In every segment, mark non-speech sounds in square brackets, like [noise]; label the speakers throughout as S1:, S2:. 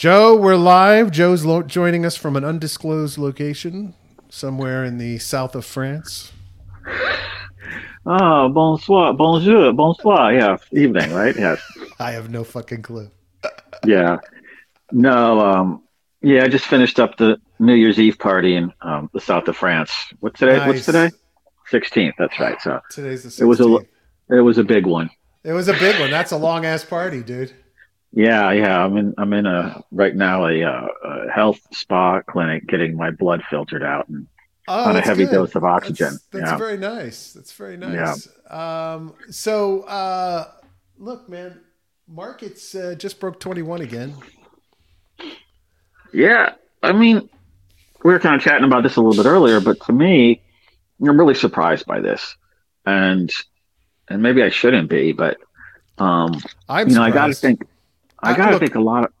S1: Joe, we're live. Joe's lo- joining us from an undisclosed location somewhere in the south of France.
S2: Oh, bonsoir, bonjour, bonsoir. Yeah, evening, right? Yes. [laughs]
S1: I have no fucking clue.
S2: Yeah. No, um, yeah, I just finished up the New Year's Eve party in um, the south of France. What's today?
S1: Nice.
S2: What's today? 16th. That's right. So
S1: Today's the 16th.
S2: it was a it was a big one.
S1: It was a big one. That's a long ass party, dude.
S2: Yeah, yeah. I'm in I'm in a right now a, uh, a health spa clinic getting my blood filtered out and
S1: Oh,
S2: on a heavy
S1: good.
S2: dose of oxygen.
S1: That's, that's
S2: yeah.
S1: very nice. That's very nice. Um, so, uh, look, man, markets uh, just broke 21 again.
S2: Yeah, I mean, we were kind of chatting about this a little bit earlier, but to me, I'm really surprised by this, and and maybe I shouldn't be, but um,
S1: I'm
S2: you know, I got to think, I got to
S1: look-
S2: think a lot of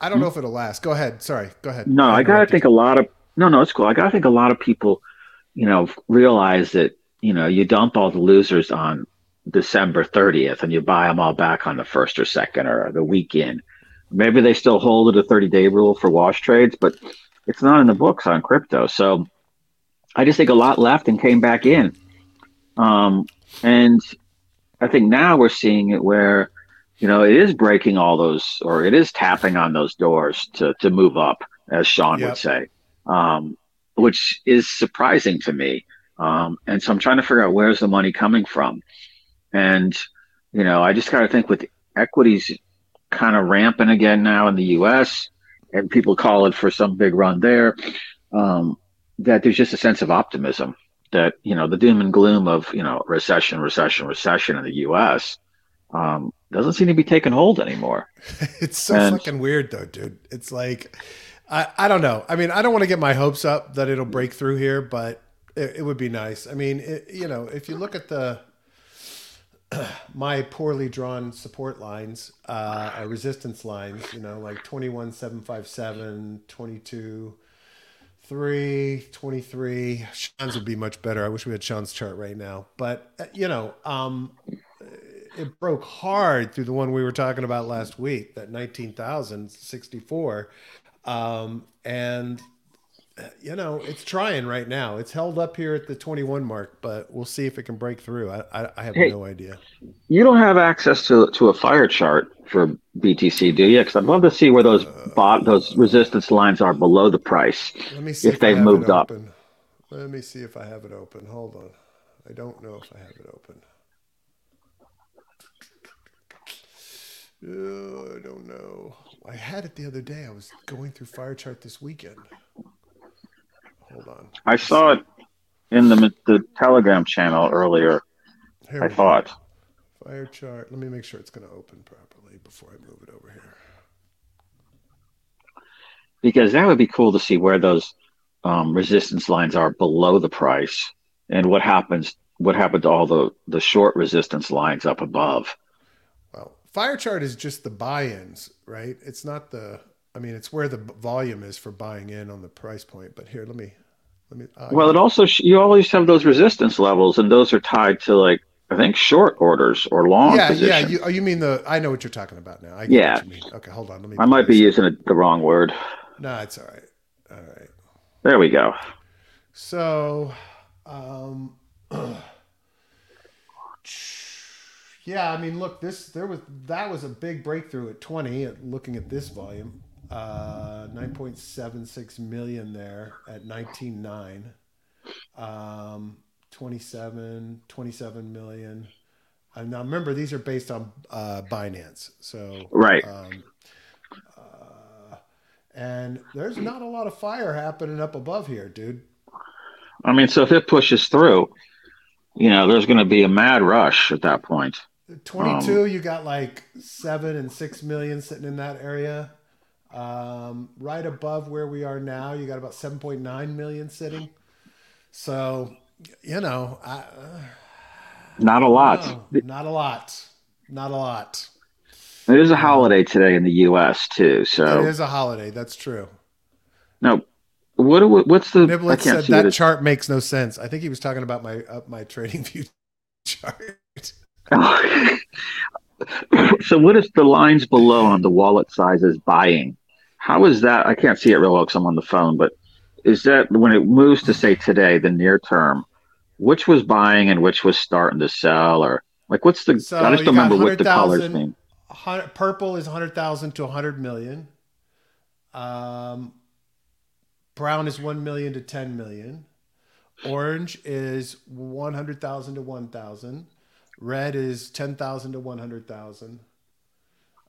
S1: I don't know if it'll last. Go ahead. Sorry. Go ahead.
S2: no, I got to
S1: interrupted
S2: think a lot of no, no, it's cool. I got to think a lot of people, you know, realize that you know you dump all the losers on December 30th and you buy them all back on the first or second or the weekend. Maybe they still hold it a 30 day rule for wash trades, but it's not in the books on crypto. So I just think a lot left and came back in. Um, and I think now we're seeing it where, you know, it is breaking all those or it is tapping on those doors to, to move up, as Sean
S1: Yep.
S2: would say, um, which is surprising to me. Um, and so I'm trying to figure out where's the money coming from. And, you know, I just got to think with equities kind of rampant again now in the US and people call it for some big run there, um, that there's just a sense of optimism that, you know, the doom and gloom of, you know, recession, recession, recession in the US um, doesn't seem to be taking hold anymore. [laughs]
S1: it's so
S2: And-
S1: fucking weird though, dude. It's like I, I don't know. I mean, I don't want to get my hopes up that it'll break through here, but it, it would be nice. I mean, it, you know, if you look at the [clears throat] my poorly drawn support lines, uh, resistance lines, you know, like 21, 757, 22, 3, 23. Sean's would be much better. I wish we had Sean's chart right now. But, uh, you know, um, it broke hard through the one we were talking about last week, that 19,064. Um, and, uh, you know, it's trying right now. It's held up here at the 21 mark, but we'll see if it can break through. I, I, I have
S2: Hey.
S1: no idea.
S2: You don't have access to to a fire chart for BTC, do you? Because I'd love to see where those bot those resistance lines are below the price.
S1: Let me see
S2: If
S1: if,
S2: they've moved up.
S1: Let me see if I have it open. Hold on. I don't know if I have it open. Oh, I don't know. I had it the other day. I was going through fire chart this weekend. Hold on.
S2: I saw it in the the Telegram channel earlier.
S1: Here
S2: I
S1: we go.
S2: thought.
S1: Fire chart. Let me make sure it's going to open properly before I move it over here.
S2: because that would be cool to see where those um, resistance lines are below the price and what happens what happened to all the the short resistance lines up above
S1: fire chart is just the buy-ins, right? It's not the. I mean, it's where the volume is for buying in on the price point. But here, let me, let me. I-
S2: well it also you always have those resistance levels and those are tied to like i think short orders or long
S1: yeah,
S2: positions
S1: yeah. You, oh, you mean the? I know what you're talking about now. I
S2: Yeah.
S1: what you mean. Okay, hold on. Let me.
S2: i might be using a, the wrong word.
S1: No, it's all right. All right.
S2: there we go
S1: So, um, [clears throat] yeah, I mean, look, this there was that was a big breakthrough at twenty. At looking at this volume, uh, nine point seven six million there at nineteen nine. Um, 27, 27 million. And now remember, these are based on uh, Binance, so
S2: right
S1: um, uh, and there's not a lot of fire happening up above here, dude.
S2: i mean so if it pushes through you know there's going to be a mad rush at that point
S1: 22,
S2: Um,
S1: you got like seven and six million sitting in that area. Um, right above where we are now, you got about 7.9 million sitting. So, you know, I, uh,
S2: not a lot
S1: no, not a lot. Not a lot.
S2: it is a holiday today in the us too so
S1: It is a holiday. That's true.
S2: Now, what what's the?
S1: Said that chart makes no sense. I think he was talking about my uh, my trading [laughs] view chart. [laughs]
S2: so, what is the lines below on the wallet sizes buying? how is that? I can't see it real well because I'm on the phone, but is that when it moves to say today, the near term, which was buying and which was starting to sell, or like what's the?
S1: So
S2: I just don't remember what the
S1: 100,000
S2: colors mean.
S1: Purple is 100,000 to 100 million. Um, brown is 1 million to 10 million. Orange is 100,000 to 1,000. Red is 10,000 to 100,000.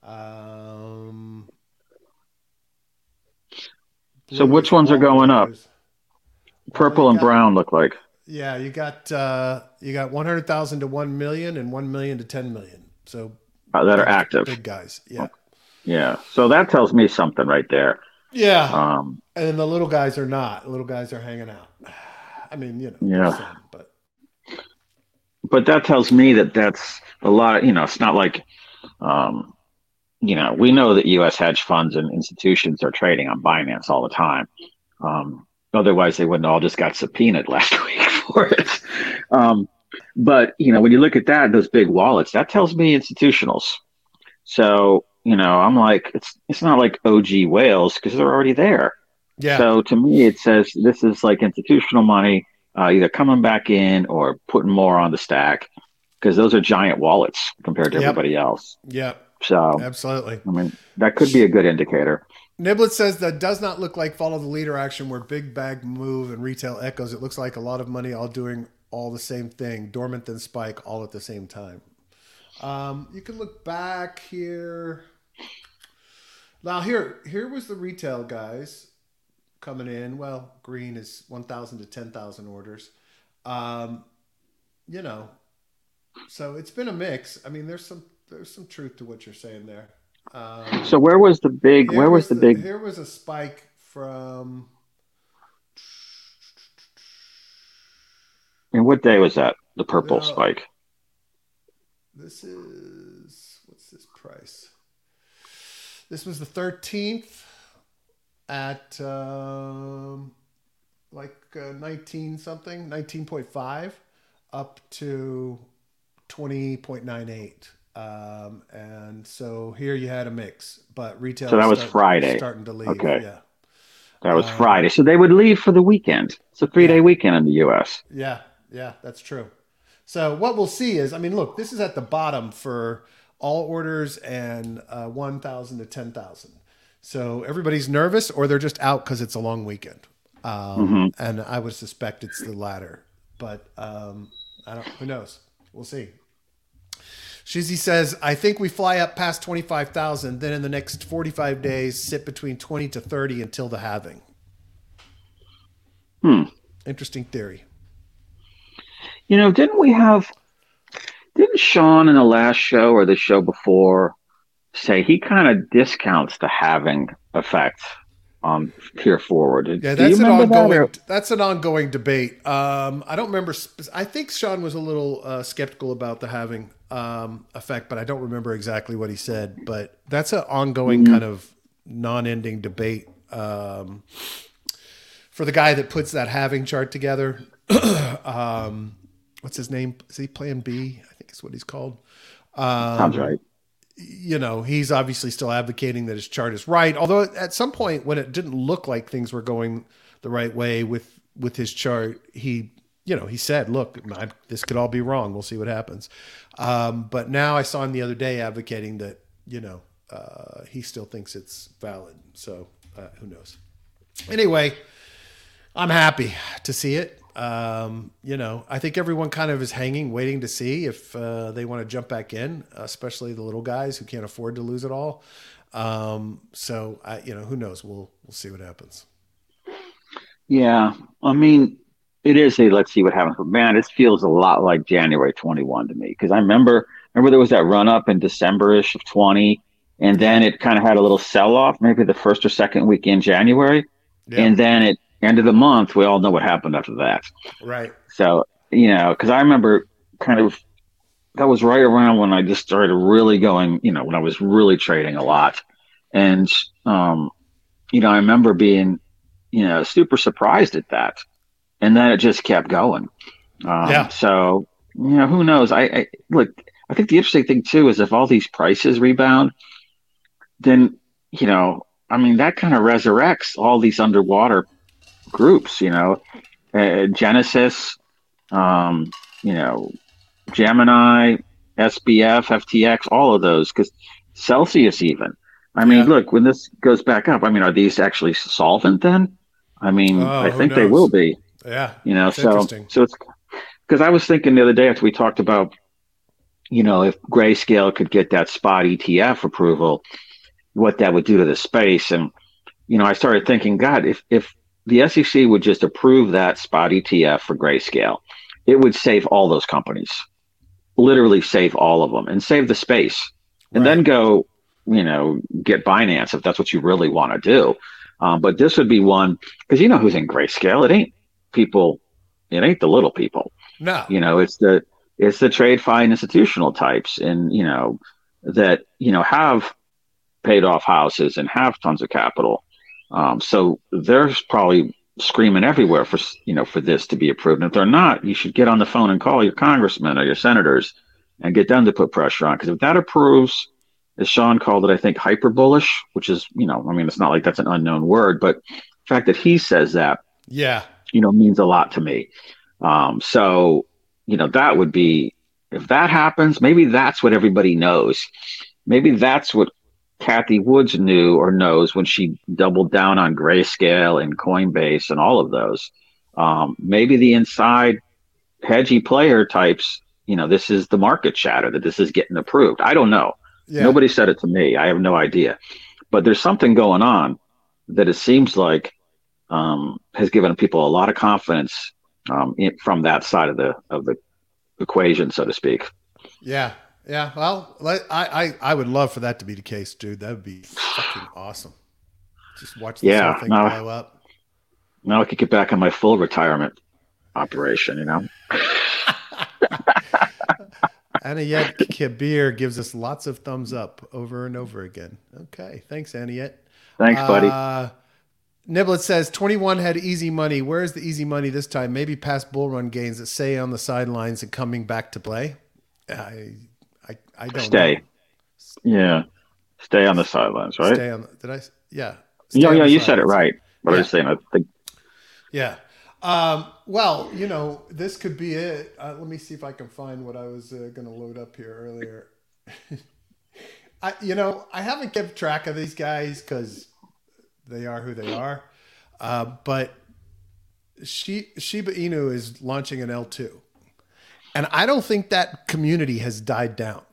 S1: Um,
S2: So which ones are going up? Purple
S1: you
S2: and
S1: got-
S2: brown look like.
S1: Yeah, you got uh, you got 100,000 to 1 million and 1 million to 10 million. So
S2: uh, that are active.
S1: Big guys. Yeah.
S2: Yeah. So that tells me something right there.
S1: Yeah.
S2: Um,
S1: And the little guys are not. The little guys are hanging out. [sighs] I mean, you know,
S2: Yeah.
S1: some, but
S2: but that tells me that that's a lot. You know, it's not like, um, you know, we know that U.S. hedge funds and institutions are trading on Binance all the time. Um, otherwise, they wouldn't all just got subpoenaed [laughs] last week for it. Um, but you know, when you look at that, those big wallets, that tells me institutionals. So you know, I'm like, it's it's not like OG whales because they're already there.
S1: yeah,
S2: So to me, it says this is like institutional money, uh, either coming back in or putting more on the stack, because those are giant wallets compared to
S1: Yep.
S2: everybody else.
S1: yeah,
S2: So
S1: absolutely.
S2: I mean, that could be a good indicator.
S1: Niblet says that does not look like follow the leader action where big bag move and retail echoes. It looks like a lot of money all doing all the same thing, dormant then spike all at the same time. Um, you can look back here. Now here, here was the retail guys coming in. Well, green is one thousand to ten thousand orders. Um, you know, so it's been a mix. I mean, there's some there's some truth to what you're saying there. Um,
S2: So where was the big? Where was the big?
S1: There was a spike from.
S2: And what day was that? The purple
S1: No.
S2: spike.
S1: This is what's this price? This was the thirteenth at um, like uh, nineteen something, nineteen point five, up to twenty point nine eight. Um, and so here you had a mix, but retail.
S2: So that was
S1: start-
S2: Friday.
S1: starting to leave.
S2: Okay.
S1: Yeah.
S2: That was
S1: Uh,
S2: Friday. So they would leave for the weekend. It's a three day
S1: Yeah.
S2: weekend in the U.S.
S1: Yeah, yeah, that's true. So what we'll see is, I mean, look, this is at the bottom for all orders and uh, 1,000 to 10,000. So everybody's nervous or they're just out because it's a long weekend. Um, And I would suspect it's the latter, but um, I don't, who knows? We'll see. Shizzy says, I think we fly up past 25,000, then in the next 45 days, sit between 20 to 30 until the halving.
S2: Hmm.
S1: Interesting theory.
S2: You know, didn't we have? Didn't Sean in the last show or the show before say he kind of discounts the halving effect on peer forward?
S1: Yeah, that's an
S2: that,
S1: ongoing.
S2: or-
S1: that's an ongoing debate. Um, I don't remember. sp- I think Sean was a little uh, skeptical about the halving um, effect, but I don't remember exactly what he said. But that's an ongoing
S2: Mm-hmm.
S1: kind of non-ending debate um, for the guy that puts that halving chart together. [clears throat] um, what's his name? Is he Plan B? I think is what he's called. Um,
S2: Sounds right.
S1: You know, he's obviously still advocating that his chart is right. Although at some point when it didn't look like things were going the right way with with his chart, he you know he said, "Look, I, this could all be wrong. We'll see what happens." Um, but now I saw him the other day advocating that you know uh, he still thinks it's valid. So uh, who knows? Anyway, I'm happy to see it. Um, you know, I think everyone kind of is hanging, waiting to see if uh, they want to jump back in, especially the little guys who can't afford to lose it all. Um, so, I, you know, who knows? We'll we'll see what happens.
S2: Yeah, I mean, it is a let's see what happens. But man, this feels a lot like January 21 to me because I remember remember there was that run up in December-ish of 20, and then it kind of had a little sell off, maybe the first or second week in January,
S1: Yeah,
S2: and then at end of the month, we all know what happened after that.
S1: right.
S2: So you know, because I remember kind of that was right around when I just started really going, you know, when I was really trading a lot, and um, you know, I remember being, you know, super surprised at that, and then it just kept going. Um,
S1: Yeah.
S2: So you know, who knows? I, I look. I think the interesting thing too is if all these prices rebound, then you know I mean, that kind of resurrects all these underwater groups, you know, uh, Genesis, um, you know, Gemini, SBF, FTX, all of those, because Celsius even. I mean, yeah. look, when this goes back up, I mean, are these actually solvent then? I mean, oh, I think they will be.
S1: Yeah.
S2: You know, so so it's because I was thinking the other day after we talked about, you know, if Grayscale could get that spot ETF approval, what that would do to the space, and you know, I started thinking, God, if if the SEC would just approve that spot ETF for Grayscale, it would save all those companies, literally save all of them, and save the space, and right. then go, you know, get Binance if that's what you really want to do. Um, but this would be one because you know who's in Grayscale. It ain't people. It ain't the little people.
S1: No.
S2: You know, it's the it's the trade fine institutional types, and you know that you know have paid off houses and have tons of capital. Um, so they're probably screaming everywhere for you know for this to be approved. And if they're not, you should get on the phone and call your congressmen or your senators and get them to put pressure on. Because if that approves, as Sean called it, I think hyper bullish, which is you know, I mean, it's not like that's an unknown word, but the fact that he says that,
S1: yeah,
S2: you know, means a lot to me. Um, so you know, that would be if that happens, maybe that's what everybody knows. Maybe that's what Cathie Woods knew or knows when she doubled down on Grayscale and Coinbase and all of those. Um, maybe the inside hedgy player types, you know, this is the market chatter that this is getting approved. I don't know. Yeah. Nobody said it to me. I have no idea. But there's something going on that it seems like um, has given people a lot of confidence um, in, from that side of the of the equation, so to speak.
S1: Yeah, yeah. Well, I, I I would love for that to be the case, dude. That would be fucking awesome. Just watch this yeah, whole thing now, blow up.
S2: Now I could get back on my full retirement operation. You know. [laughs]
S1: Anayet Kabir gives us lots of thumbs up over and over again. Okay, thanks, Anayet.
S2: Thanks, buddy. Uh,
S1: Niblet says 21 had easy money. Where's the easy money this time? Maybe past bull run gains that say on the sidelines and coming back to play. I I, don't
S2: stay. Know. Yeah, stay on the sidelines, right?
S1: Stay on. Did I? Yeah.
S2: Yeah, yeah. You said it right. What yeah. I was saying, I think.
S1: Yeah. Um, well, you know, this could be it. Uh, let me see if I can find what I was uh, going to load up here earlier. [laughs] I, you know, I haven't kept track of these guys because they are who they are. Uh, but she, Shiba Inu is launching an L2. And I don't think that community has died down.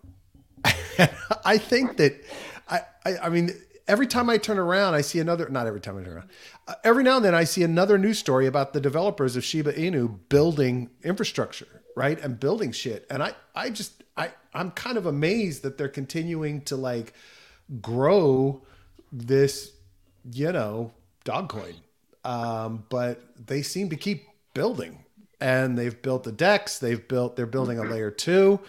S1: [laughs] I think that, I, I, I, mean, every time I turn around, I see another, not every time I turn around, uh, every now and then I see another news story about the developers of Shiba Inu building infrastructure, right? And building shit. And I, I just, I, I'm kind of amazed that they're continuing to like grow this you know, Dogcoin. Um, but they seem to keep building and they've built the DEX. They've built, they're building a layer two.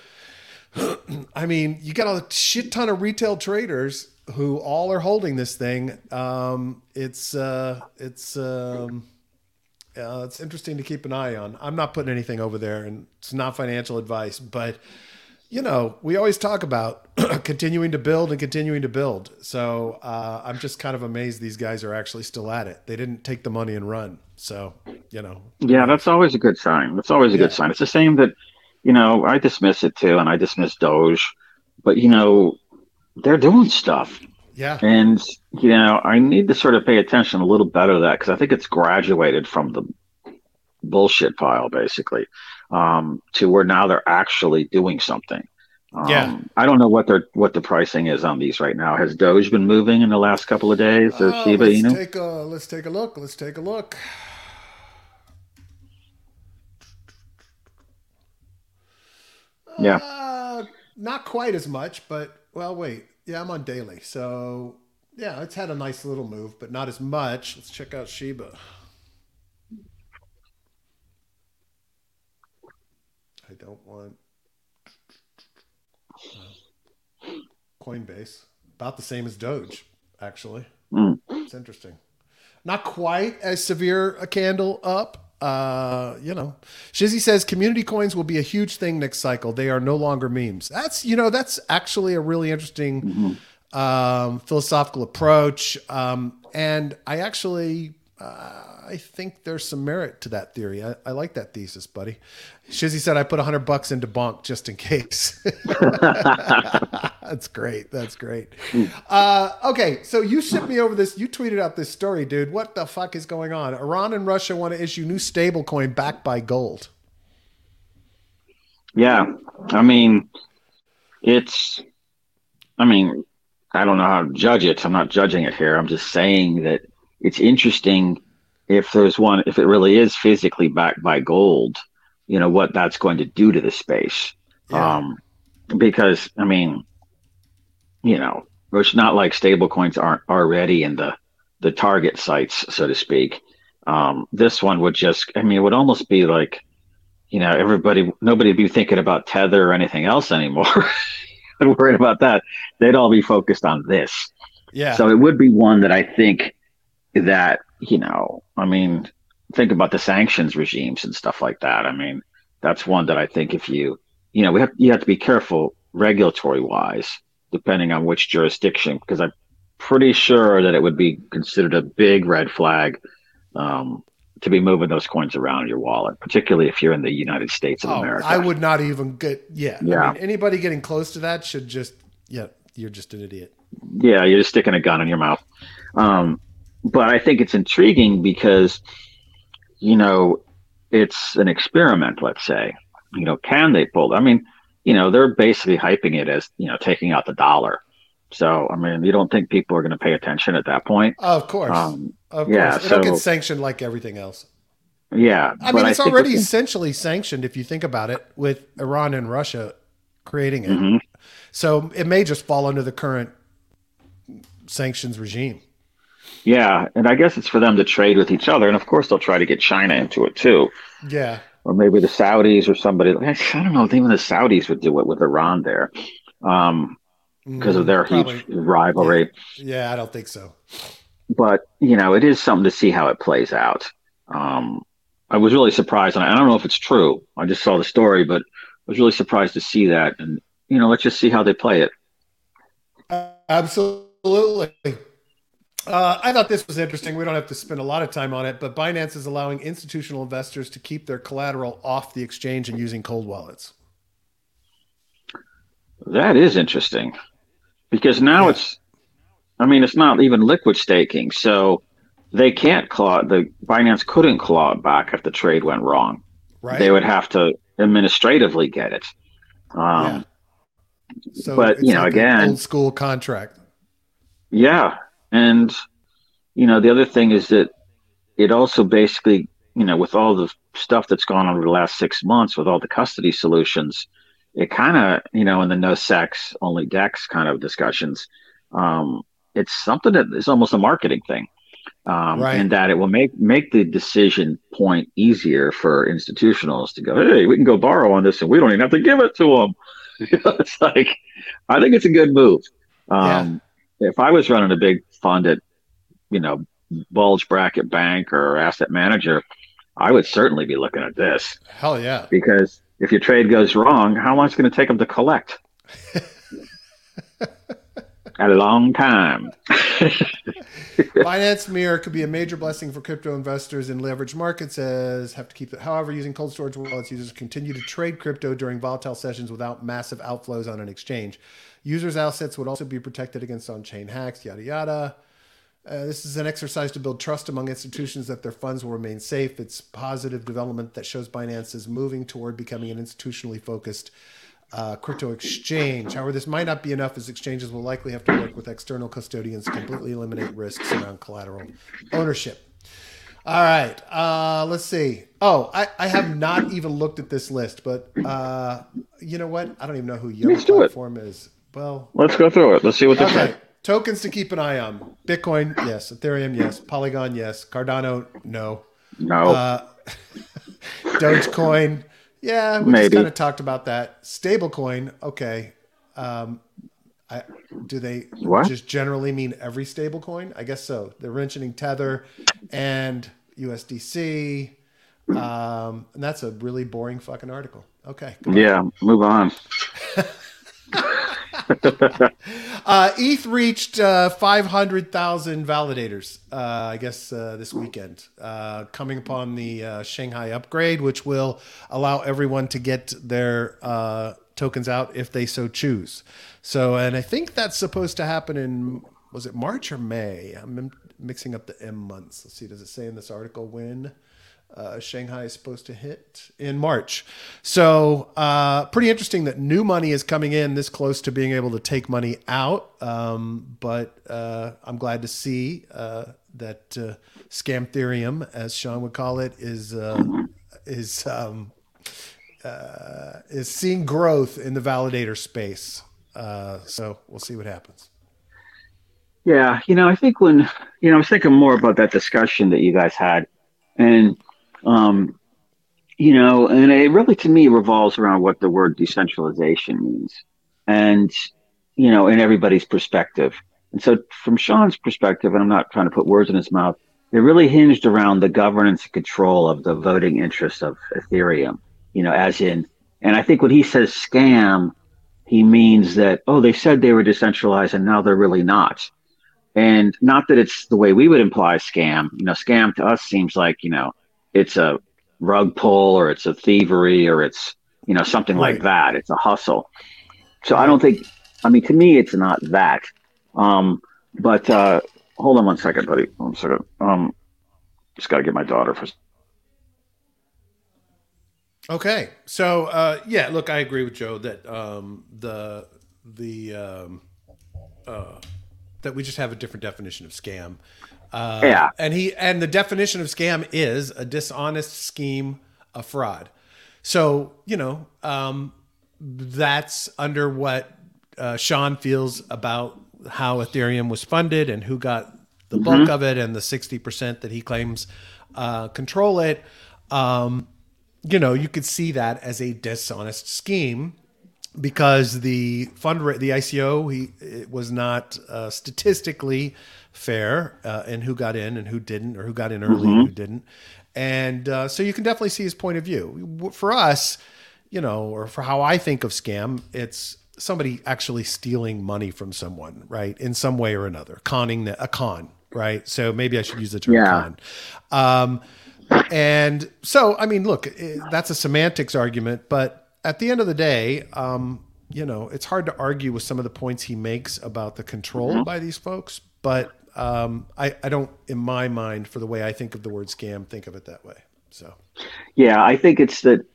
S1: [clears throat] I mean, you got a shit ton of retail traders who all are holding this thing. Um, it's, uh, it's, um, uh, it's interesting to keep an eye on. I'm not putting anything over there and it's not financial advice, but you know, we always talk about [clears throat] continuing to build and continuing to build. So uh, I'm just kind of amazed these guys are actually still at it. They didn't take the money and run. So, you know.
S2: Yeah, that's always a good sign. That's always a yeah. good sign. It's the same that, you know, I dismiss it too, and I dismiss Doge, but, you know, they're doing stuff.
S1: Yeah.
S2: And, you know, I need to sort of pay attention a little better to that because I think it's graduated from the bullshit pile, basically um, to where now they're actually doing something. Um,
S1: yeah,
S2: I don't know what their what the pricing is on these right now. Has Doge been moving in the last couple of days? Uh, Shiba
S1: let's Inu? take a let's take a look. Let's take a look.
S2: Yeah,
S1: uh, not quite as much, but well, wait. Yeah, I'm on daily, so yeah, it's had a nice little move, but not as much. Let's check out Shiba. I don't want uh, Coinbase. About the same as Doge, actually. Mm. It's interesting. Not quite as severe a candle up. Uh, you know, Shizzy says community coins will be a huge thing next cycle. They are no longer memes. That's you know that's actually a really interesting mm-hmm. um, philosophical approach, um, and I actually uh, I think there's some merit to that theory. I, I like that thesis, buddy. Shizzy said I put a hundred bucks into Bonk just in case. [laughs] That's great. That's great. Uh, okay, so you sent me over this. You tweeted out this story, dude. What the fuck is going on? Iran and Russia want to issue new stablecoin backed by gold.
S2: Yeah, I mean, it's. I mean, I don't know how to judge it. I'm not judging it here. I'm just saying that it's interesting if there's one, if it really is physically backed by gold, you know, what that's going to do to the space. Yeah. Um, because, I mean, you know, it's not like stable coins aren't already in the, the target sites, so to speak. Um, this one would just, I mean, it would almost be like, you know, everybody, nobody would be thinking about Tether or anything else anymore. and [laughs] worried about that. They'd all be focused on this.
S1: Yeah.
S2: So it would be one that I think that you know, I mean, think about the sanctions regimes and stuff like that. I mean, that's one that I think if you, you know, we have you have to be careful regulatory wise, depending on which jurisdiction, because I'm pretty sure that it would be considered a big red flag um, to be moving those coins around in your wallet, particularly if you're in the United States of oh, America.
S1: I would not even get, yeah. yeah. I mean, anybody getting close to that should just, yeah, you're just an idiot.
S2: Yeah, you're just sticking a gun in your mouth. Um, but I think it's intriguing because, you know, it's an experiment, let's say. You know, can they pull? I mean, you know, they're basically hyping it as, you know, taking out the dollar. So, I mean, you don't think people are going to pay attention at that point?
S1: of course. Um, of course. Yeah, It'll so, get sanctioned like everything else.
S2: Yeah.
S1: I mean, it's I already essentially sanctioned if you think about it with Iran and Russia creating it. Mm-hmm. So it may just fall under the current sanctions regime.
S2: Yeah, and I guess it's for them to trade with each other, and of course they'll try to get China into it too.
S1: Yeah,
S2: or maybe the Saudis or somebody. I don't know even the Saudis would do it with Iran there, um, because mm, of their probably. huge rivalry.
S1: Yeah. yeah, I don't think so.
S2: But you know, it is something to see how it plays out. Um, I was really surprised, and I don't know if it's true. I just saw the story, but I was really surprised to see that. And you know, let's just see how they play it.
S1: Uh, absolutely. Uh, I thought this was interesting. We don't have to spend a lot of time on it, but Binance is allowing institutional investors to keep their collateral off the exchange and using cold wallets.
S2: That is interesting because now yeah. it's, I mean, it's not even liquid staking. So they can't claw, the Binance couldn't claw it back if the trade went wrong. Right. They would have to administratively get it. Um, yeah. So but, you know, again,
S1: old school contract.
S2: Yeah. And, you know, the other thing is that it also basically, you know, with all the stuff that's gone on over the last six months with all the custody solutions, it kind of, you know, in the no CEX, only DEX kind of discussions, um, it's something that is almost a marketing thing. Um, right. and that it will make make the decision point easier for institutionals to go, hey, we can go borrow on this, and we don't even have to give it to them. [laughs] it's like, I think it's a good move. Um, yeah. If I was running a big fund at, you know, bulge bracket bank or asset manager, I would certainly be looking at this.
S1: Hell yeah.
S2: Because if your trade goes wrong, how long is it going to take them to collect? [laughs] a long time. [laughs]
S1: Binance Mirror could be a major blessing for crypto investors in leveraged markets as have to keep it. However, using cold storage wallets, users continue to trade crypto during volatile sessions without massive outflows on an exchange. Users' assets would also be protected against on chain hacks, yada, yada. Uh, this is an exercise to build trust among institutions that their funds will remain safe. It's positive development that shows Binance is moving toward becoming an institutionally focused uh, crypto exchange. However, this might not be enough as exchanges will likely have to work with external custodians to completely eliminate risks around collateral ownership. All right, uh, let's see. Oh, I, I have not even looked at this list, but uh, you know what? I don't even know who your platform is. Well,
S2: let's go through it. Let's see what they okay. say.
S1: Tokens to keep an eye on: Bitcoin, yes. Ethereum, yes. Polygon, yes. Cardano, no.
S2: No. Uh, [laughs]
S1: Dogecoin, yeah. We Maybe. just kind of talked about that. Stablecoin, okay. Um, I, do they what? just generally mean every stablecoin? I guess so. They're mentioning Tether and USDC. Um, and that's a really boring fucking article. Okay.
S2: Yeah, move on. [laughs] [laughs]
S1: uh, ETH reached uh, 500,000 validators, uh, I guess, uh, this weekend, uh, coming upon the uh, Shanghai upgrade, which will allow everyone to get their tokens out if they so choose. So, and I think that's supposed to happen in, was it March or May? I'm mixing up the M months. Let's see, does it say in this article when? Uh, Shanghai is supposed to hit in March. So, uh, pretty interesting that new money is coming in this close to being able to take money out. Um, but uh, I'm glad to see uh, that uh, Scamtherium, as Sean would call it, is uh, is um, is seeing growth in the validator space. so we'll see what happens.
S2: Yeah, you know, I think when you know, I was thinking more about that discussion that you guys had, and um, you know, and it really to me revolves around what the word decentralization means, and you know, in everybody's perspective. And so, from Sean's perspective, and I'm not trying to put words in his mouth, it really hinged around the governance and control of the voting interests of Ethereum. You know, as in, and I think when he says scam, he means that oh, they said they were decentralized, and now they're really not. And not that it's the way we would imply scam. You know, scam to us seems like you know it's a rug pull or it's a thievery or it's you know something right. like that. It's a hustle. So I don't think. I mean, to me, it's not that. Um, but uh, hold on one second, buddy. One second. Um, just got to get my daughter for.
S1: Okay, so uh, yeah, look, I agree with Joe that um, the the um, uh, that we just have a different definition of scam. Uh, yeah. And he and the definition of scam is a dishonest scheme a fraud. So you know um, that's under what uh, Sean feels about how Ethereum was funded and who got the mm-hmm. bulk of it and the sixty percent that he claims uh, control it. Um, you know, you could see that as a dishonest scheme because the fund the ICO he it was not uh, statistically fair uh, and who got in and who didn't, or who got in early mm-hmm. and who didn't. And uh, so you can definitely see his point of view. For us, you know, or for how I think of scam, it's somebody actually stealing money from someone, right, in some way or another, conning the, a con, right. So maybe I should use the term yeah. con. Um, and so, I mean, look, that's a semantics argument, but at the end of the day, um, you know, it's hard to argue with some of the points he makes about the control mm-hmm. by these folks, but um, I, I don't, in my mind, for the way I think of the word scam, think of it that way. So,
S2: yeah, I think it's that,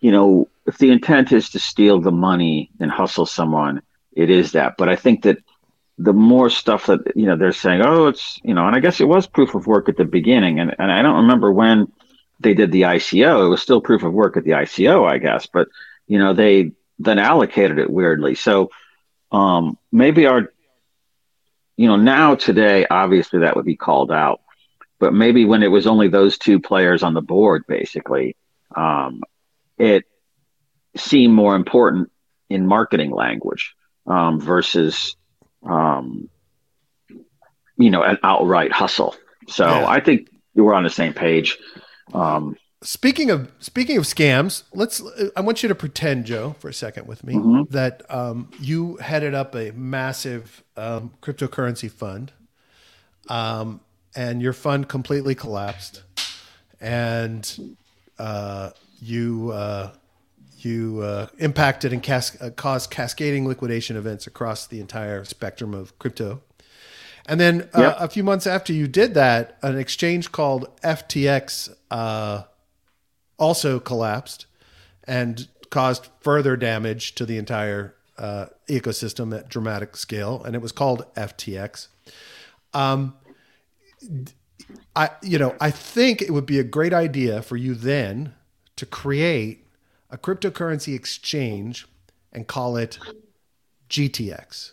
S2: you know, if the intent is to steal the money and hustle someone, it is that. But I think that the more stuff that, you know, they're saying, oh, it's, you know, and I guess it was proof of work at the beginning. And, and I don't remember when they did the ICO. It was still proof of work at the ICO, I guess. But, you know, they then allocated it weirdly. So um, maybe our you know, now today, obviously that would be called out. But maybe when it was only those two players on the board, basically, um, it seemed more important in marketing language um, versus, um, you know, an outright hustle. So yeah. I think we're on the same page. Um,
S1: Speaking of speaking of scams, let's. I want you to pretend, Joe, for a second with me, mm-hmm. that um, you headed up a massive um, cryptocurrency fund, um, and your fund completely collapsed, and uh, you uh, you uh, impacted and cas- uh, caused cascading liquidation events across the entire spectrum of crypto. And then uh, yep. a few months after you did that, an exchange called FTX uh, also collapsed and caused further damage to the entire uh, ecosystem at dramatic scale, and it was called FTX. Um, I, you know, I think it would be a great idea for you then to create a cryptocurrency exchange and call it GTX.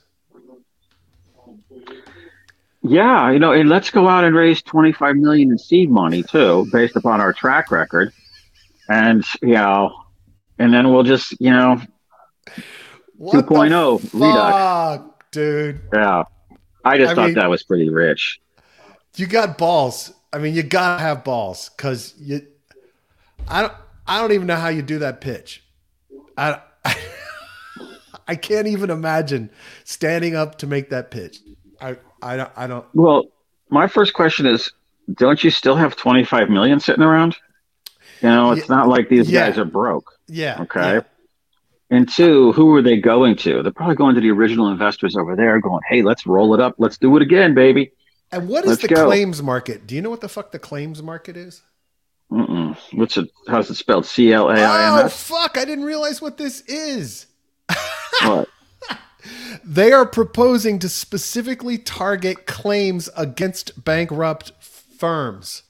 S2: Yeah, you know, and let's go out and raise 25 million in seed money too, based upon our track record and you know, and then we'll just you know, 2.0 redux,
S1: dude.
S2: Yeah, I just I thought mean, that was pretty rich.
S1: You got balls. I mean, you gotta have balls because you. I don't. I don't even know how you do that pitch. I. [laughs] I can't even imagine standing up to make that pitch. I, I don't, I don't.
S2: Well, my first question is, don't you still have 25 million sitting around? You know, it's yeah, not like these yeah. guys are broke.
S1: Yeah.
S2: Okay. Yeah. And two, who are they going to? They're probably going to the original investors over there, going, "Hey, let's roll it up. Let's do it again, baby."
S1: And what is let's the go. claims market? Do you know what the fuck the claims market is?
S2: Mm-mm. What's it? How's it spelled? C L A I M
S1: S. Oh fuck! I didn't realize what this is. [laughs]
S2: what?
S1: they are proposing to specifically target claims against bankrupt firms.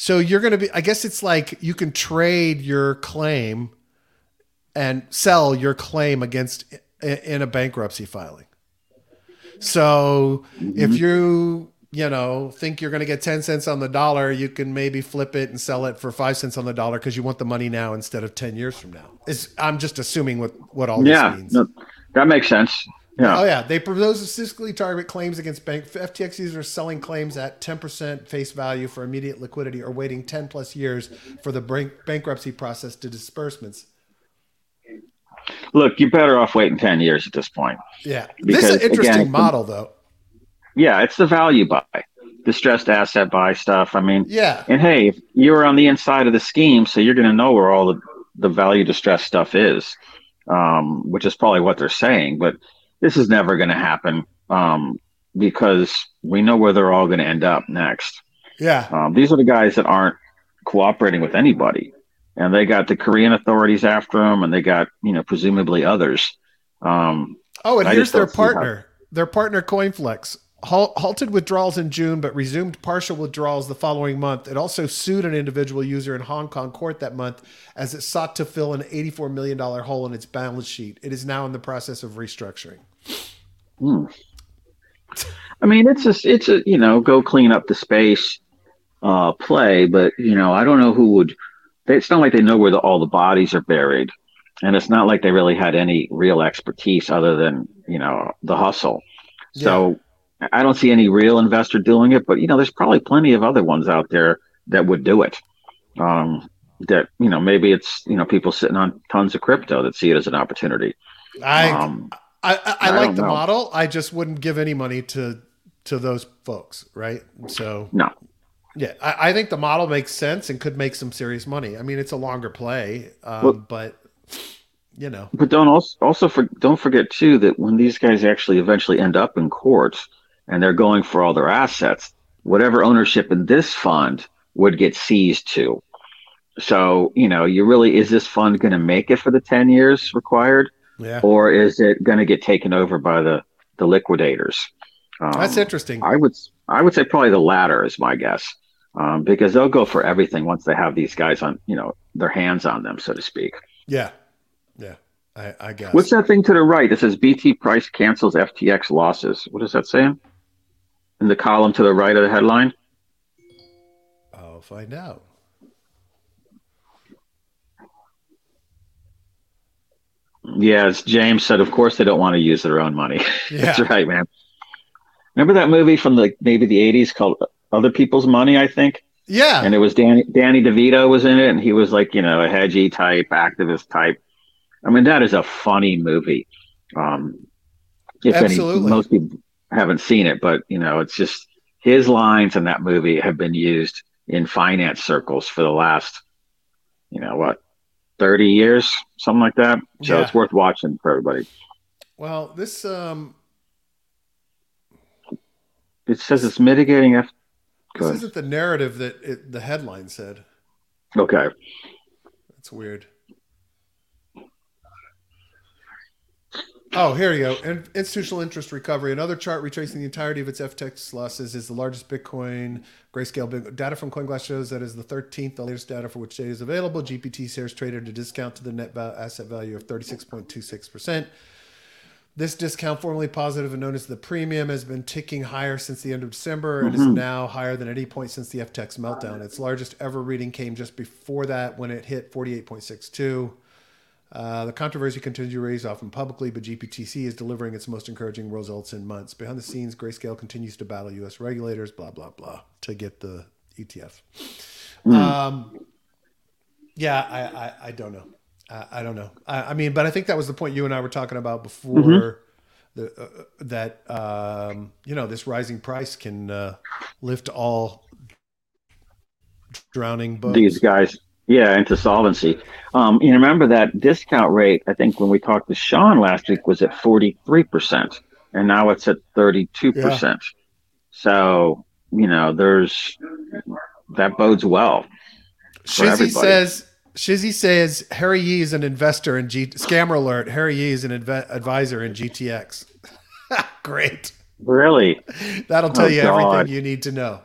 S1: So you're going to be. I guess it's like you can trade your claim and sell your claim against in a bankruptcy filing. So mm-hmm. if you you know think you're going to get 10 cents on the dollar you can maybe flip it and sell it for 5 cents on the dollar because you want the money now instead of 10 years from now is i'm just assuming what what all
S2: yeah,
S1: this means
S2: no, that makes sense yeah.
S1: Oh yeah, they propose to specifically target claims against bank FTX users selling claims at 10% face value for immediate liquidity or waiting 10 plus years for the bank- bankruptcy process to disbursements.
S2: Look, you're better off waiting 10 years at this point.
S1: Yeah. Because, this is an interesting again, model, though.
S2: Yeah, it's the value buy, distressed asset buy stuff. I mean,
S1: yeah.
S2: And hey, you're on the inside of the scheme, so you're going to know where all the, the value distress stuff is, um, which is probably what they're saying. But this is never going to happen um, because we know where they're all going to end up next.
S1: Yeah.
S2: Um, these are the guys that aren't cooperating with anybody and they got the Korean authorities after them, and they got you know presumably others. Um,
S1: oh, and I here's their partner, how... their partner CoinFlex halted withdrawals in June, but resumed partial withdrawals the following month. It also sued an individual user in Hong Kong court that month as it sought to fill an $84 million hole in its balance sheet. It is now in the process of restructuring.
S2: Hmm. I mean, it's just it's a you know go clean up the space uh, play, but you know I don't know who would it's not like they know where the, all the bodies are buried, and it's not like they really had any real expertise other than you know the hustle. Yeah. So I don't see any real investor doing it, but you know, there's probably plenty of other ones out there that would do it. Um, that you know, maybe it's you know people sitting on tons of crypto that see it as an opportunity.
S1: I um, I, I, I, like the know. model. I just wouldn't give any money to to those folks, right? So
S2: no,
S1: yeah, I, I, think the model makes sense and could make some serious money. I mean, it's a longer play, um, well, but you know.
S2: But don't also also for, don't forget too that when these guys actually eventually end up in court and they're going for all their assets, whatever ownership in this fund would get seized too. So you know, you really is this fund going to make it for the ten years required,
S1: yeah.
S2: or is it going to get taken over by the the liquidators?
S1: Um, That's interesting.
S2: I would I would say probably the latter is my guess um, because they'll go for everything once they have these guys on, you know, their hands on them, so to speak.
S1: Yeah, yeah, I, I guess.
S2: What's that thing to the right? It says BT price cancels FTX losses. What is that saying? In the column to the right of the headline.
S1: I'll find out.
S2: Yeah, as James said, of course they don't want to use their own money. [laughs]
S1: Yeah.
S2: That's right, man. Remember that movie from the maybe the eighties called other people's money, I think.
S1: Yeah.
S2: And it was Danny Danny DeVito was in it, and he was like, you know, a hedgy type, activist type. I mean, that is a funny movie. Um, if Absolutely. any, most people haven't seen it, but you know, it's just his lines in that movie have been used in finance circles for the last, you know, what, thirty years, something like that. So yeah. it's worth watching for everybody.
S1: Well, this um,
S2: it says it's mitigating F-
S1: this isn't the narrative that it, the headline said.
S2: Okay.
S1: That's weird. Oh, here you go. In- institutional interest recovery. Another chart retracing the entirety of its FTX losses is the largest Bitcoin grayscale big data from CoinGlass shows that is the 13th, the latest data for which data is available. GPT shares traded at a discount to the net asset value of 36.26%. This discount, formerly positive and known as the premium, has been ticking higher since the end of December and mm-hmm. is now higher than any point since the FTX meltdown. Its largest ever reading came just before that when it hit 48.62. Uh, the controversy continues to raise often publicly, but GBTC is delivering its most encouraging results in months. Behind the scenes, Grayscale continues to battle U.S. regulators, blah, blah, blah, to get the ETF. Mm. Um, yeah, I, I, I don't know. I, I don't know. I, I, mean, but I think that was the point you and I were talking about before. Mm-hmm. The, uh, that um, you know this rising price can uh, lift all drowning boats.
S2: These guys, yeah, into solvency. Um, you remember that discount rate? I think when we talked to Sean last week was at forty three percent, and now it's at thirty two percent. So you know, there's that bodes well.
S1: Shizzy says Shizzy says Harry Yeh is an investor in G. Scammer alert: Harry Yeh is an inv- advisor in GTX. [laughs] Great.
S2: Really?
S1: That'll tell oh, you God. everything you need to know.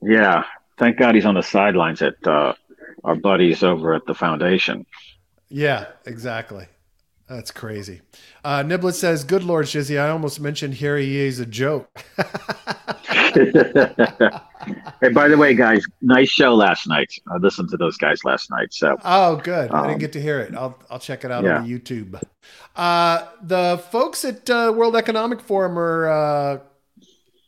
S2: Yeah. Thank God he's on the sidelines at uh, our buddies over at the foundation.
S1: Yeah, exactly. That's crazy. Uh, Niblet says, "Good Lord, Shizzy, I almost mentioned Harry is a joke." [laughs]
S2: hey, by the way, guys, nice show last night. I listened to those guys last night. So
S1: oh, good. Um, I didn't um, get to hear it. I'll I'll check it out yeah. on YouTube. Uh, the folks at uh, World Economic Forum are uh,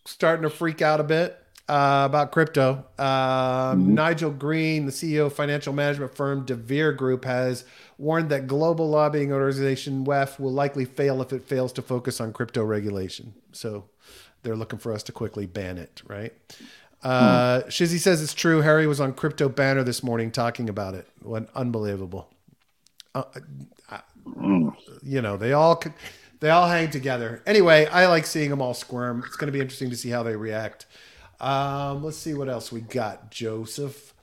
S1: starting to freak out a bit uh, about crypto. Um, mm-hmm. Nigel Green, the CEO of financial management firm DeVere Group, has warned that global lobbying organization WEF will likely fail if it fails to focus on crypto regulation. So they're looking for us to quickly ban it, right? Uh, hmm. Shizzy says it's true. Harry was on Crypto Banter this morning talking about it. What unbelievable. Uh, uh, hmm. You know, they all they all hang together. Anyway, I like seeing them all squirm. It's going to be interesting to see how they react. Um, let's see what else we got, Joseph.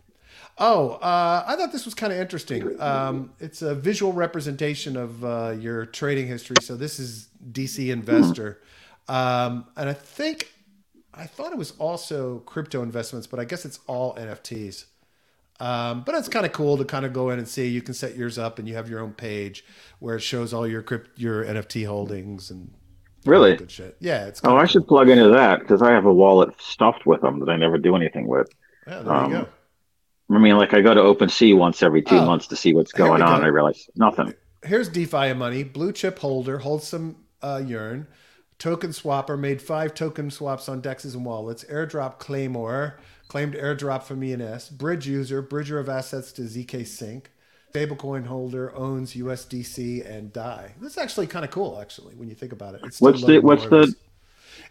S1: Oh, uh, I thought this was kind of interesting. Um, it's a visual representation of uh, your trading history. So this is DC Investor. Um, and I think I thought it was also crypto investments, but I guess it's all NFTs. Um, but it's kind of cool to kind of go in and see. You can set yours up, and you have your own page where it shows all your crypt, your NFT holdings and
S2: really
S1: good shit. Yeah, it's. Good.
S2: Oh, I should plug into that because I have a wallet stuffed with them that I never do anything with.
S1: Yeah, there um, you go.
S2: I mean, like I go to OpenSea once every two oh, months to see what's going on. I realize nothing.
S1: Here's DeFi money. Blue chip holder holds some uh, Yearn. Token Swapper made five token swaps on dexes and wallets. Airdrop Claimer claimed airdrop from ENS. Bridge user, bridger of assets to ZK Sync. Stablecoin holder owns USDC and DAI. This is actually kind of cool, actually, when you think about it.
S2: It's what's the what's the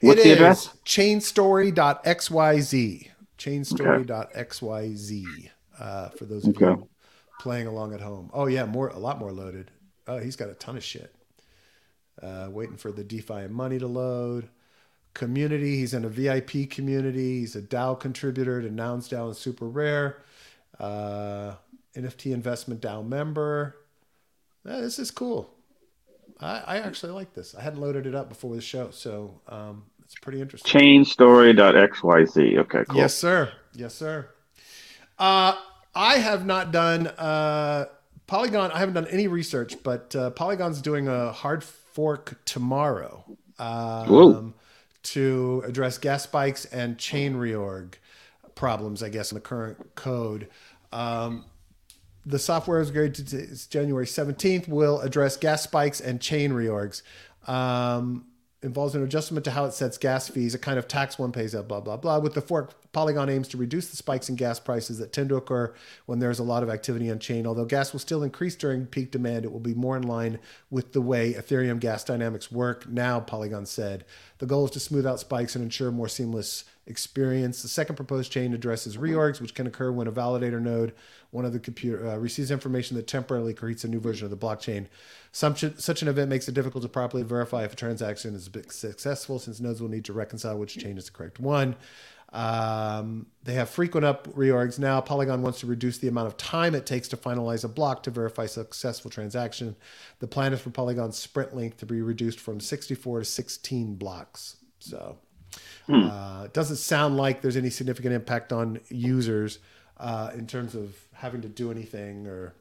S1: what's it the address? chainstory.xyz. Chainstory.xyz. Uh, for those of okay. you playing along at home. Oh yeah, more a lot more loaded. Oh, he's got a ton of shit. Uh, waiting for the DeFi and money to load. Community, he's in a VIP community. He's a DAO contributor to Nouns DAO and Super Rare. Uh, NFT investment DAO member. Yeah, this is cool. I, I, actually like this. I hadn't loaded it up before the show, so um, it's pretty interesting.
S2: Chainstory.xyz. Okay, cool.
S1: Yes, sir. Yes, sir. Uh, I have not done uh, Polygon. I haven't done any research, but uh, Polygon's doing a hard fork tomorrow um, to address gas spikes and chain reorg problems, I guess, in the current code. Um, the software is going to January 17th will address gas spikes and chain reorgs. Um, involves an adjustment to how it sets gas fees, a kind of tax one pays out, blah, blah, blah. With the fork, Polygon aims to reduce the spikes in gas prices that tend to occur when there's a lot of activity on chain. Although gas will still increase during peak demand, it will be more in line with the way Ethereum gas dynamics work now, Polygon said. The goal is to smooth out spikes and ensure more seamless experience. The second proposed chain addresses reorgs, which can occur when a validator node, one of the computer, uh, receives information that temporarily creates a new version of the blockchain. Such, such an event makes it difficult to properly verify if a transaction is successful, since nodes will need to reconcile which chain is the correct one. Um, they have frequent up reorgs now. Polygon wants to reduce the amount of time it takes to finalize a block to verify successful transaction. The plan is for Polygon's sprint length to be reduced from 64 to 16 blocks. So Hmm. Uh, it doesn't sound like there's any significant impact on users uh, in terms of having to do anything or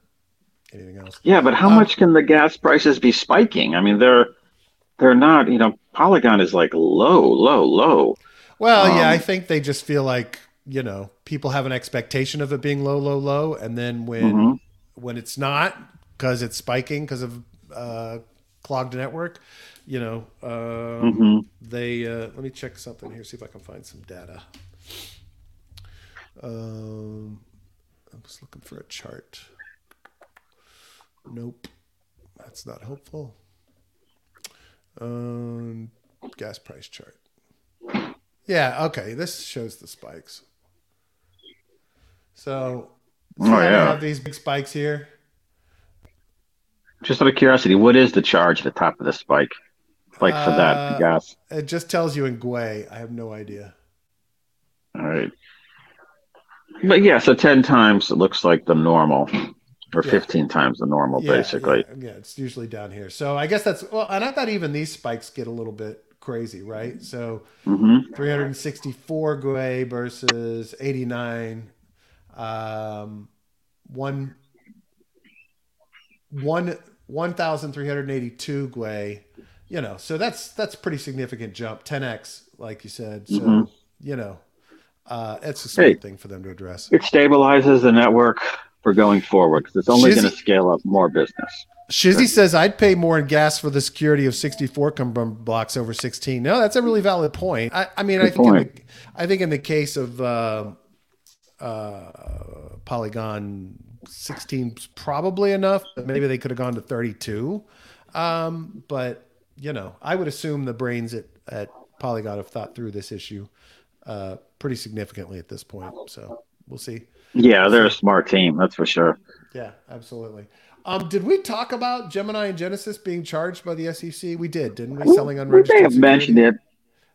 S1: anything else.
S2: Yeah, but how um, much can the gas prices be spiking? I mean, they're they're not. You know, Polygon is like low, low, low.
S1: Well, um, yeah, I think they just feel like you know people have an expectation of it being low, low, low, and then when mm-hmm. when it's not because it's spiking because of uh, clogged network, you know, um, mm-hmm. they uh, let me check something here, see if I can find some data. Um, I was looking for a chart. Nope. That's not helpful. Um, gas price chart. Yeah, okay. This shows the spikes. So,
S2: Oh,
S1: see how they
S2: yeah.
S1: these big spikes here.
S2: Just out of curiosity, what is the charge at the top of the spike? Like for that
S1: Uh,
S2: gas?
S1: It just tells you in Gwei. I have no idea.
S2: All right. But yeah, so 10 times it looks like the normal, or
S1: Yeah.
S2: 15 times the normal,
S1: Yeah,
S2: basically.
S1: Yeah, yeah, it's usually down here. So I guess that's well, and I thought even these spikes get a little bit crazy, right? So
S2: hmm
S1: 364 Gwei versus 89. Um, one, one, 1,382 Gwei. You know, so that's that's pretty significant jump, 10x, like you said. So
S2: Mhm.
S1: you know, uh, it's a smart
S2: Hey.
S1: thing for them to address.
S2: It stabilizes the network for going forward because it's only going to scale up more business.
S1: Shizzy says I'd pay more in gas for the security of 64 cum blocks over 16. No, that's a really valid point. I, I mean, I think in the. I think in the case of uh, uh, Polygon, 16 is probably enough. But maybe they could have gone to 32. Um, but you know, I would assume the brains at, at Polygon have thought through this issue uh, pretty significantly at this point. So we'll see.
S2: Yeah, they're a smart team, that's for sure.
S1: Yeah, absolutely. Um, did we talk about Gemini and Genesis being charged by the SEC? We did, didn't we? Selling
S2: We
S1: unregistered.
S2: may have mentioned it.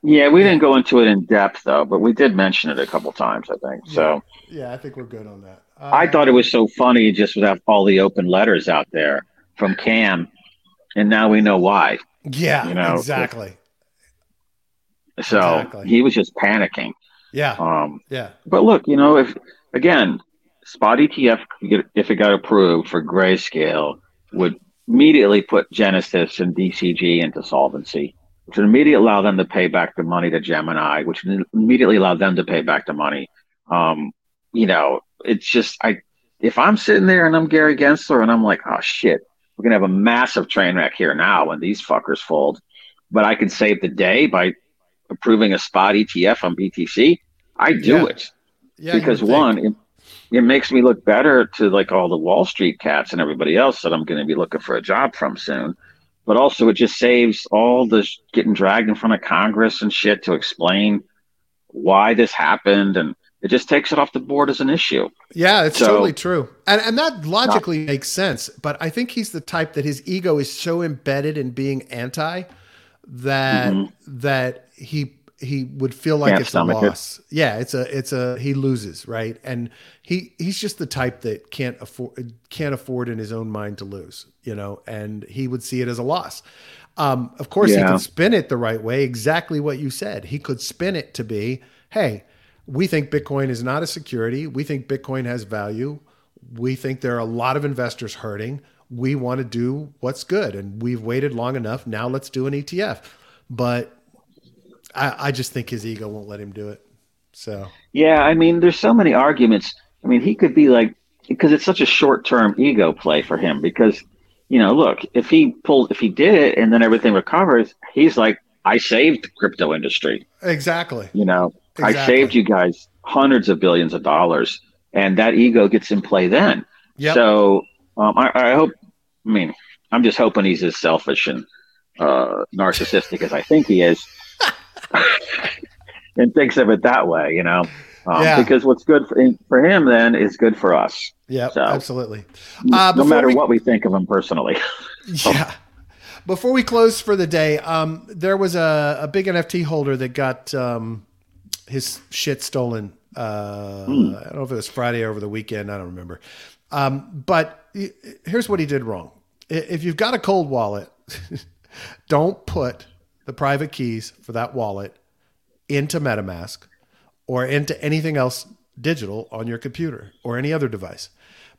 S2: Yeah, we didn't go into it in depth though, but we did mention it a couple times, I think. So
S1: Yeah, I think we're good on that. Uh,
S2: I thought it was so funny just have all the open letters out there from Cam, and now we know why.
S1: Yeah,
S2: you know,
S1: exactly.
S2: So
S1: Exactly.
S2: he was just panicking.
S1: Yeah,
S2: Um,
S1: yeah,
S2: but look, you know, if again, spot ETF, if it got approved for grayscale, would immediately put Genesis and DCG into solvency, which would immediately allow them to pay back the money to Gemini, which would immediately allow them to pay back the money. Um, you know, it's just I if I'm sitting there and I'm Gary Gensler and I'm like, oh shit, we're gonna have a massive train wreck here now when these fuckers fold, but I can save the day by approving a spot ETF on BTC. I do
S1: Yeah.
S2: it
S1: yeah.
S2: because one, it, it makes me look better to like all the Wall Street cats and everybody else that I'm going to be looking for a job from soon. But also, it just saves all the sh- getting dragged in front of Congress and shit to explain why this happened, and it just takes it off the board as an issue.
S1: Yeah, it's
S2: So-
S1: totally true. And and that logically makes sense, but I think he's the type that his ego is so embedded in being anti that
S2: Mhm.
S1: that he he would feel like
S2: Can't
S1: it's a
S2: stomach it.
S1: loss. Yeah, it's a it's a he loses, right? And he he's just the type that can't afford can't afford in his own mind to lose, you know, and he would see it as a loss. Um, of course, he
S2: Yeah.
S1: can spin it the right way, exactly what you said. He could spin it to be, hey, we think Bitcoin is not a security. We think Bitcoin has value. We think there are a lot of investors hurting. We want to do what's good, and we've waited long enough. Now let's do an ETF. But I, I just think his ego won't let him do it. So
S2: Yeah, I mean, there's so many arguments. I mean, he could be like because it's such a short-term ego play for him. Because you know, look, if he pulled, if he did it, and then everything recovers, he's like, I saved the crypto industry.
S1: exactly,
S2: You know, I saved you guys hundreds of billions of dollars, and that ego gets in play then.
S1: Yep.
S2: So um, I, I hope. I mean, I'm just hoping he's as selfish and uh, narcissistic as I think he is, [laughs] and thinks of it that way. You know, um,
S1: Yeah.
S2: because what's good for, for him then is good for us,
S1: yeah,
S2: So-
S1: absolutely. Uh,
S2: no matter
S1: we-
S2: what we think of him personally. [laughs]
S1: Yeah. Before we close for the day, um, there was a, a big NFT holder that got um, his shit stolen. Uh, I don't know if it was Friday or over the weekend. I don't remember. Um, but here's what he did wrong. If you've got a cold wallet, [laughs] don't put the private keys for that wallet into MetaMask or into anything else digital on your computer or any other device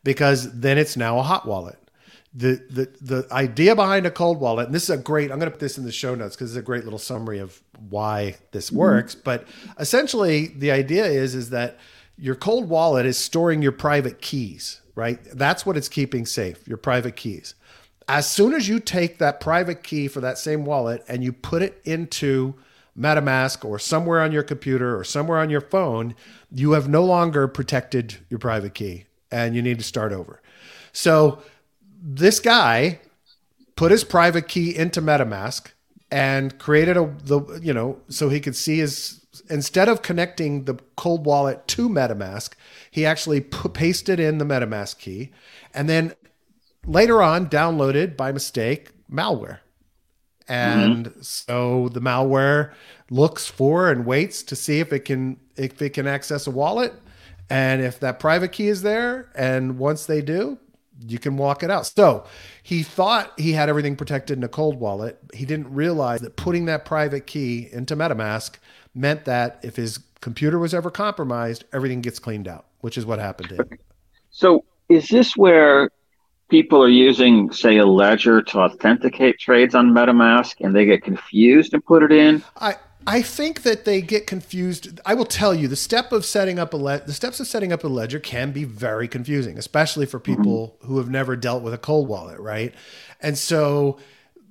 S1: because then it's now a hot wallet. The, the the idea behind a cold wallet, and this is a great, I'm going to put this in the show notes because it's a great little summary of why this mm-hmm. works. But essentially, the idea is is that your cold wallet is storing your private keys, right? That's what it's keeping safe, your private keys. As soon as you take that private key for that same wallet and you put it into MetaMask or somewhere on your computer or somewhere on your phone, you have no longer protected your private key and you need to start over. So, this guy put his private key into MetaMask and created a the you know so he could see his instead of connecting the cold wallet to MetaMask, he actually p- pasted in the MetaMask key and then later on downloaded by mistake malware. And mm-hmm. so the malware looks for and waits to see if it can if it can access a wallet and if that private key is there and once they do, you can walk it out. So he thought he had everything protected in a cold wallet. He didn't realize that putting that private key into MetaMask meant that if his computer was ever compromised, everything gets cleaned out, which is what happened to him.
S2: So is this where people are using, say, a ledger to authenticate trades on MetaMask and they get confused and put it in?
S1: I, I think that they get confused. I will tell you the step of setting up a le- the steps of setting up a ledger can be very confusing, especially for mm-hmm. people mm-hmm. who have never dealt with a cold wallet, right? And so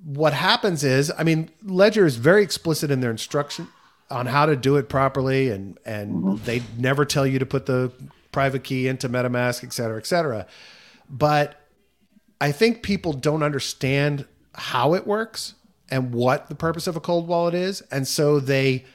S1: what happens is, I mean, Ledger is very explicit in their instruction on how to do it properly, and and mm-hmm. they never tell you to put the private key into MetaMask, et cetera, et cetera. But I think people don't understand how it works and what the purpose of a cold wallet is. And so they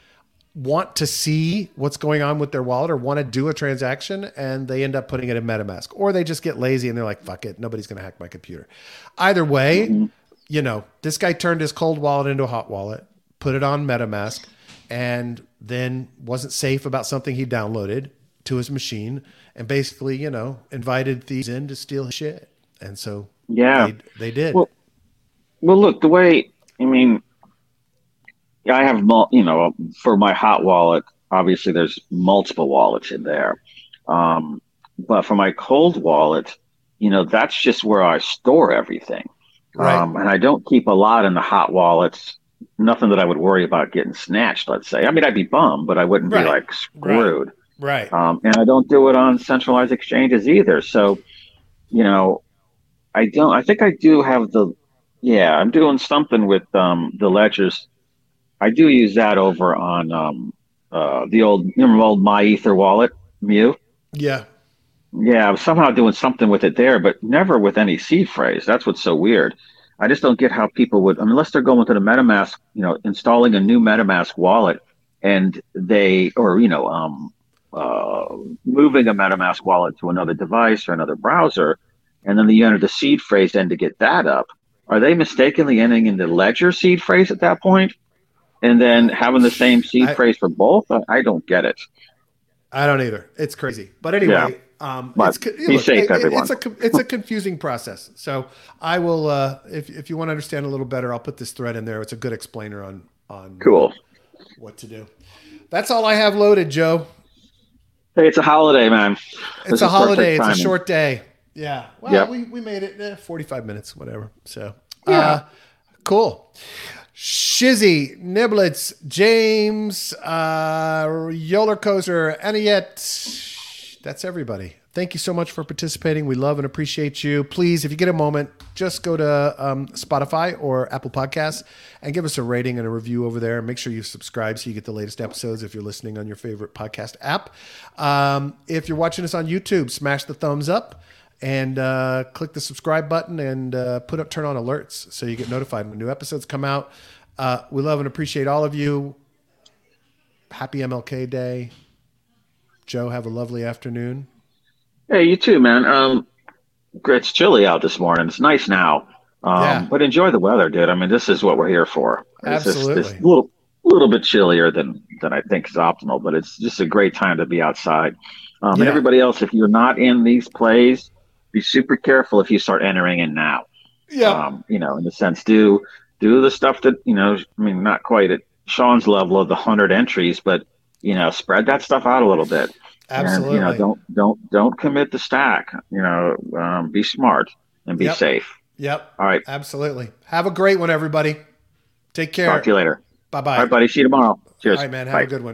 S1: want to see what's going on with their wallet or want to do a transaction and they end up putting it in MetaMask or they just get lazy and they're like, fuck it, nobody's going to hack my computer. Either way, mm-hmm. you know, this guy turned his cold wallet into a hot wallet, put it on MetaMask, and then wasn't safe about something he downloaded to his machine and basically, you know, invited thieves in to steal his shit. And so
S2: yeah,
S1: they, they did.
S2: Well, well, look, the way I mean, I have, you know, for my hot wallet, obviously there's multiple wallets in there. Um, but for my cold wallet, you know, that's just where I store everything. Right. Um, and I don't keep a lot in the hot wallets. Nothing that I would worry about getting snatched, let's say. I mean, I'd be bummed, but I wouldn't right. be like screwed.
S1: Right. right.
S2: Um, and I don't do it on centralized exchanges either. So, you know, I don't, I think I do have the yeah, I'm doing something with um, the ledgers. I do use that over on um, uh, the old, remember old My Ether wallet, Mew?
S1: Yeah.
S2: Yeah, I'm somehow doing something with it there, but never with any seed phrase. That's what's so weird. I just don't get how people would, unless they're going to the MetaMask, you know, installing a new MetaMask wallet, and they, or you know, um, uh, moving a MetaMask wallet to another device or another browser, and then you enter the seed phrase in to get that up. Are they mistakenly ending in the ledger seed phrase at that point, and then having the same seed I, phrase for both? I don't get it.
S1: I don't either. It's crazy. But anyway, yeah. Um,
S2: it's, be look, safe, it, everyone.
S1: It's a it's a confusing process. So I will, uh, if if you want to understand a little better, I'll put this thread in there. It's a good explainer on on
S2: cool
S1: what to do. That's all I have loaded, Joe.
S2: Hey, it's a holiday, man.
S1: It's this a holiday. It's a short day. Yeah. Well, yep. we, we made it eh, 45 minutes, whatever. So, yeah. Uh, cool. Shizzy, Niblets, James, uh, Yoler Kozer. That's everybody. Thank you so much for participating. We love and appreciate you. Please, if you get a moment, just go to um, Spotify or Apple Podcasts and give us a rating and a review over there. Make sure you subscribe so you get the latest episodes if you're listening on your favorite podcast app. Um, if you're watching us on YouTube, smash the thumbs up and uh, click the subscribe button and uh, put up turn on alerts so you get notified when new episodes come out. Uh, we love and appreciate all of you. Happy MLK Day, Joe. Have a lovely afternoon.
S2: Hey, you too, man. Um, it's chilly out this morning. It's nice now, um, yeah. but enjoy the weather, dude. I mean, this is what we're here for.
S1: It's Absolutely.
S2: Just, little, little bit chillier than than I think is optimal, but it's just a great time to be outside. Um, yeah. And everybody else, if you're not in these plays, be super careful if you start entering in now.
S1: Yeah.
S2: Um, you know, in the sense, do do the stuff that you know. I mean, not quite at Sean's level of the hundred entries, but you know, spread that stuff out a little bit.
S1: Absolutely.
S2: And, you know, don't don't don't commit the stack. You know, um, be smart and be
S1: yep.
S2: safe.
S1: Yep.
S2: All right.
S1: Absolutely. Have a great one, everybody. Take care.
S2: Talk to you later.
S1: Bye bye.
S2: All right, buddy. See you tomorrow. Cheers.
S1: All right, man. Have Bye. a good one.